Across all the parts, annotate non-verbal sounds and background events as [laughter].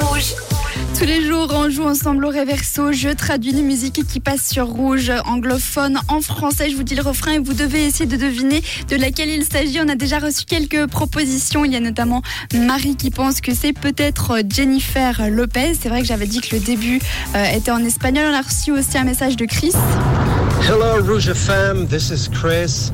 Rouge. Tous les jours, on joue ensemble au Réverso. Je traduis les musiques qui passent sur rouge, anglophone, en français. Je vous dis le refrain et vous devez essayer de deviner de laquelle il s'agit. On a déjà reçu quelques propositions. Il y a notamment Marie qui pense que c'est peut-être Jennifer Lopez. C'est vrai que j'avais dit que le début euh, était en espagnol. On a reçu aussi un message de Chris. Hello Rouge FM, this is Chris.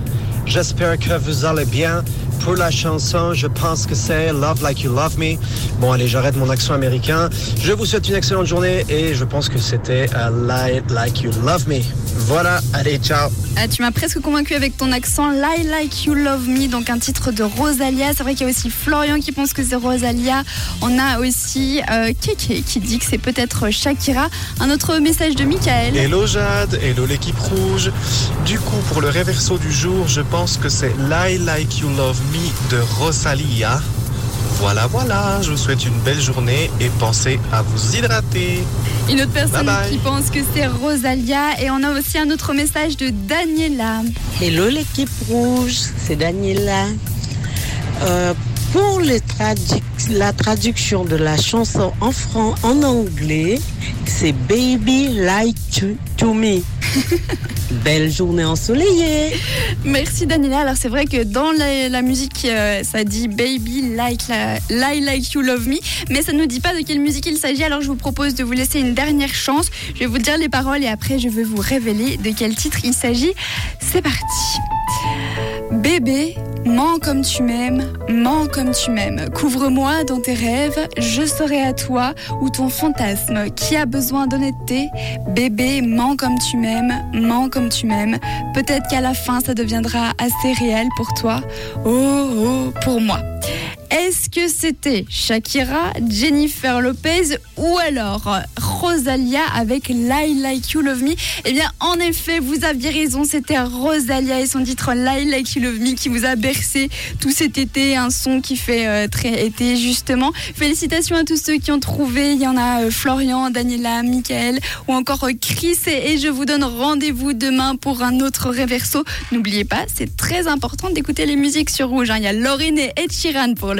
J'espère que vous allez bien. Pour la chanson, je pense que c'est Love Like You Love Me. Bon, allez, j'arrête mon accent américain. Je vous souhaite une excellente journée et je pense que c'était uh, Lie Like You Love Me. Voilà, allez, ciao. Ah, tu m'as presque convaincu avec ton accent Lie Like You Love Me, donc un titre de Rosalia. C'est vrai qu'il y a aussi Florian qui pense que c'est Rosalia. On a aussi euh, Keke qui dit que c'est peut-être Shakira. Un autre message de Michael. Hello Jade, hello l'équipe rouge. Du coup, pour le réverso du jour, je pense que c'est Lie Like You Love Me de Rosalia. Voilà, voilà, je vous souhaite une belle journée et pensez à vous hydrater. Une autre personne Bye bye. qui pense que c'est Rosalia. Et on a aussi un autre message de Daniela. Hello l'équipe rouge, c'est Daniela. Euh, pour les tradu- la traduction de la chanson en, en anglais, c'est Baby Like to, to Me. [laughs] Belle journée ensoleillée. Merci Daniela. Alors c'est vrai que dans la, musique, euh, ça dit Baby like, la- like you love me, mais ça ne nous dit pas de quelle musique il s'agit. Alors je vous propose de vous laisser une dernière chance. Je vais vous dire les paroles et après je vais vous révéler de quel titre il s'agit. C'est parti. Bébé, mens comme tu m'aimes, mens comme tu m'aimes. Couvre-moi dans tes rêves, je serai à toi ou ton fantasme qui a besoin d'honnêteté? Bébé, mens comme tu m'aimes, mens comme tu m'aimes. Peut-être qu'à la fin ça deviendra assez réel pour toi. Oh, oh, pour moi. Est-ce que c'était Shakira, Jennifer Lopez ou alors Rosalia avec Lie Like You Love Me? Eh bien, en effet, vous aviez raison, c'était Rosalia et son titre Lie Like You Love Me qui vous a bercé tout cet été, un son qui fait euh, très été justement. Félicitations à tous ceux qui ont trouvé, il y en a euh, Florian, Daniela, Michael ou encore euh, Chris et, je vous donne rendez-vous demain pour un autre réverso. N'oubliez pas, c'est très important d'écouter les musiques sur rouge. hein. Il y a Laurine et Ed pour l'heure.